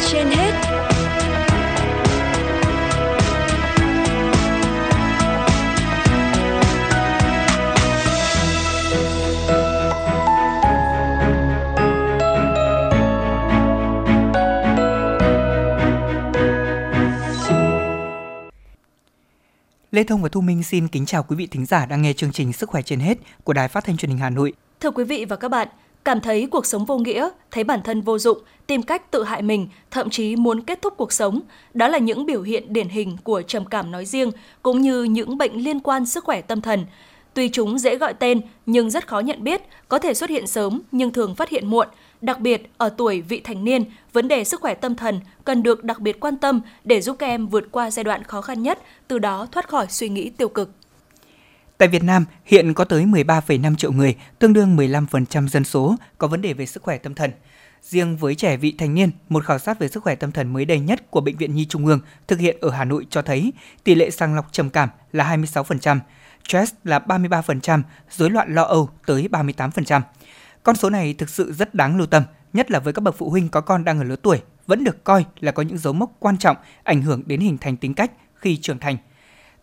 trên hết Lê Thông và Thu Minh xin kính chào quý vị thính giả đang nghe chương trình Sức khỏe trên hết của Đài Phát thanh Truyền hình Hà Nội. Thưa quý vị và các bạn, cảm thấy cuộc sống vô nghĩa, thấy bản thân vô dụng, tìm cách tự hại mình, thậm chí muốn kết thúc cuộc sống, đó là những biểu hiện điển hình của trầm cảm nói riêng cũng như những bệnh liên quan sức khỏe tâm thần. Tuy chúng dễ gọi tên nhưng rất khó nhận biết, có thể xuất hiện sớm nhưng thường phát hiện muộn. Đặc biệt, ở tuổi vị thành niên, vấn đề sức khỏe tâm thần cần được đặc biệt quan tâm để giúp các em vượt qua giai đoạn khó khăn nhất, từ đó thoát khỏi suy nghĩ tiêu cực. Tại Việt Nam, hiện có tới 13,5 triệu người, tương đương 15% dân số, có vấn đề về sức khỏe tâm thần. Riêng với trẻ vị thành niên, một khảo sát về sức khỏe tâm thần mới đây nhất của Bệnh viện Nhi Trung ương thực hiện ở Hà Nội cho thấy tỷ lệ sàng lọc trầm cảm là 26%, stress là 33%, rối loạn lo âu tới 38%. Con số này thực sự rất đáng lưu tâm, nhất là với các bậc phụ huynh có con đang ở lứa tuổi, vẫn được coi là có những dấu mốc quan trọng ảnh hưởng đến hình thành tính cách khi trưởng thành.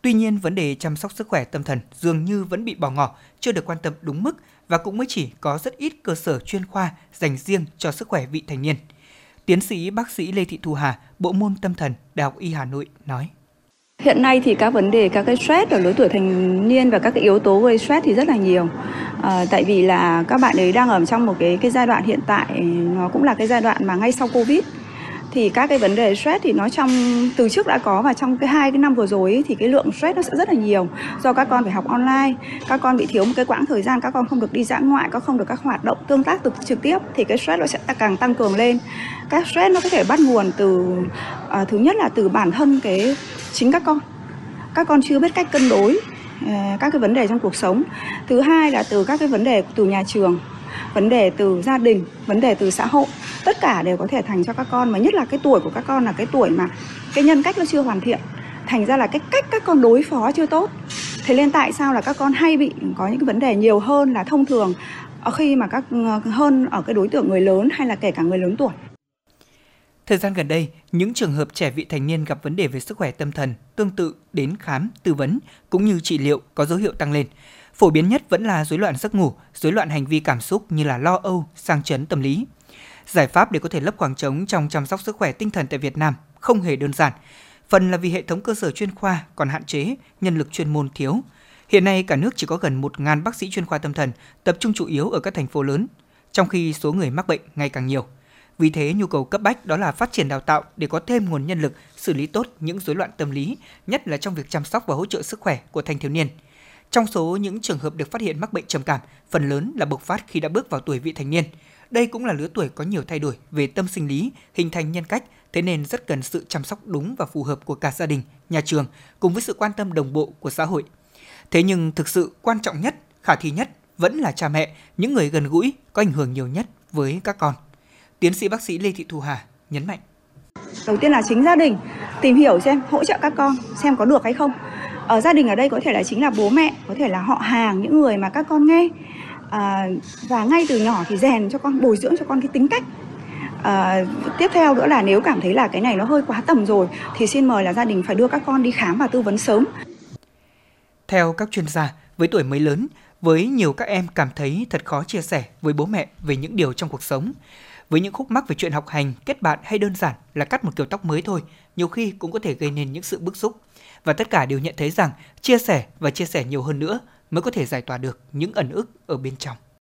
Tuy nhiên, vấn đề chăm sóc sức khỏe tâm thần dường như vẫn bị bỏ ngỏ, chưa được quan tâm đúng mức và cũng mới chỉ có rất ít cơ sở chuyên khoa dành riêng cho sức khỏe vị thành niên. Tiến sĩ bác sĩ Lê Thị Thu Hà, Bộ môn Tâm thần, Đại học Y Hà Nội nói. Hiện nay thì các vấn đề các cái stress ở lứa tuổi thành niên và các cái yếu tố gây stress thì rất là nhiều. À, tại vì là các bạn ấy đang ở trong một cái cái giai đoạn hiện tại nó cũng là cái giai đoạn mà ngay sau Covid thì các cái vấn đề stress thì nó trong từ trước đã có và trong cái hai cái năm vừa rồi ấy, thì cái lượng stress nó sẽ rất là nhiều. Do các con phải học online các con bị thiếu một cái quãng thời gian các con không được đi dã ngoại các không được các hoạt động tương tác trực trực tiếp thì cái stress nó sẽ càng tăng cường lên. Các stress nó có thể bắt nguồn từ à, thứ nhất là từ bản thân cái chính các con. Các con chưa biết cách cân đối à, các cái vấn đề trong cuộc sống. Thứ hai là từ các cái vấn đề từ nhà trường vấn đề từ gia đình vấn đề từ xã hội tất cả đều có thể thành cho các con mà nhất là cái tuổi của các con là cái tuổi mà cái nhân cách nó chưa hoàn thiện thành ra là cái cách các con đối phó chưa tốt thế nên tại sao là các con hay bị có những cái vấn đề nhiều hơn là thông thường ở khi mà các ờ, hơn ở cái đối tượng người lớn hay là kể cả người lớn tuổi Thời gian gần đây, những trường hợp trẻ vị thành niên gặp vấn đề về sức khỏe tâm thần tương tự đến khám, tư vấn cũng như trị liệu có dấu hiệu tăng lên. Phổ biến nhất vẫn là rối loạn giấc ngủ, rối loạn hành vi cảm xúc như là lo âu, sang chấn tâm lý. Giải pháp để có thể lấp khoảng trống trong chăm sóc sức khỏe tinh thần tại Việt Nam không hề đơn giản. Phần là vì hệ thống cơ sở chuyên khoa còn hạn chế, nhân lực chuyên môn thiếu. Hiện nay cả nước chỉ có gần 1.000 bác sĩ chuyên khoa tâm thần, tập trung chủ yếu ở các thành phố lớn, trong khi số người mắc bệnh ngày càng nhiều. Vì thế, nhu cầu cấp bách đó là phát triển đào tạo để có thêm nguồn nhân lực xử lý tốt những rối loạn tâm lý, nhất là trong việc chăm sóc và hỗ trợ sức khỏe của thanh thiếu niên. Trong số những trường hợp được phát hiện mắc bệnh trầm cảm, phần lớn là bộc phát khi đã bước vào tuổi vị thành niên. Đây cũng là lứa tuổi có nhiều thay đổi về tâm sinh lý, hình thành nhân cách, thế nên rất cần sự chăm sóc đúng và phù hợp của cả gia đình, nhà trường cùng với sự quan tâm đồng bộ của xã hội. Thế nhưng thực sự quan trọng nhất, khả thi nhất vẫn là cha mẹ, những người gần gũi có ảnh hưởng nhiều nhất với các con. Tiến sĩ bác sĩ Lê Thị Thu Hà nhấn mạnh. Đầu tiên là chính gia đình tìm hiểu xem hỗ trợ các con xem có được hay không. Ở gia đình ở đây có thể là chính là bố mẹ, có thể là họ hàng những người mà các con nghe. À, và ngay từ nhỏ thì rèn cho con bồi dưỡng cho con cái tính cách À, tiếp theo nữa là nếu cảm thấy là cái này nó hơi quá tầm rồi thì xin mời là gia đình phải đưa các con đi khám và tư vấn sớm. Theo các chuyên gia, với tuổi mới lớn, với nhiều các em cảm thấy thật khó chia sẻ với bố mẹ về những điều trong cuộc sống với những khúc mắc về chuyện học hành, kết bạn hay đơn giản là cắt một kiểu tóc mới thôi, nhiều khi cũng có thể gây nên những sự bức xúc. Và tất cả đều nhận thấy rằng chia sẻ và chia sẻ nhiều hơn nữa mới có thể giải tỏa được những ẩn ức ở bên trong.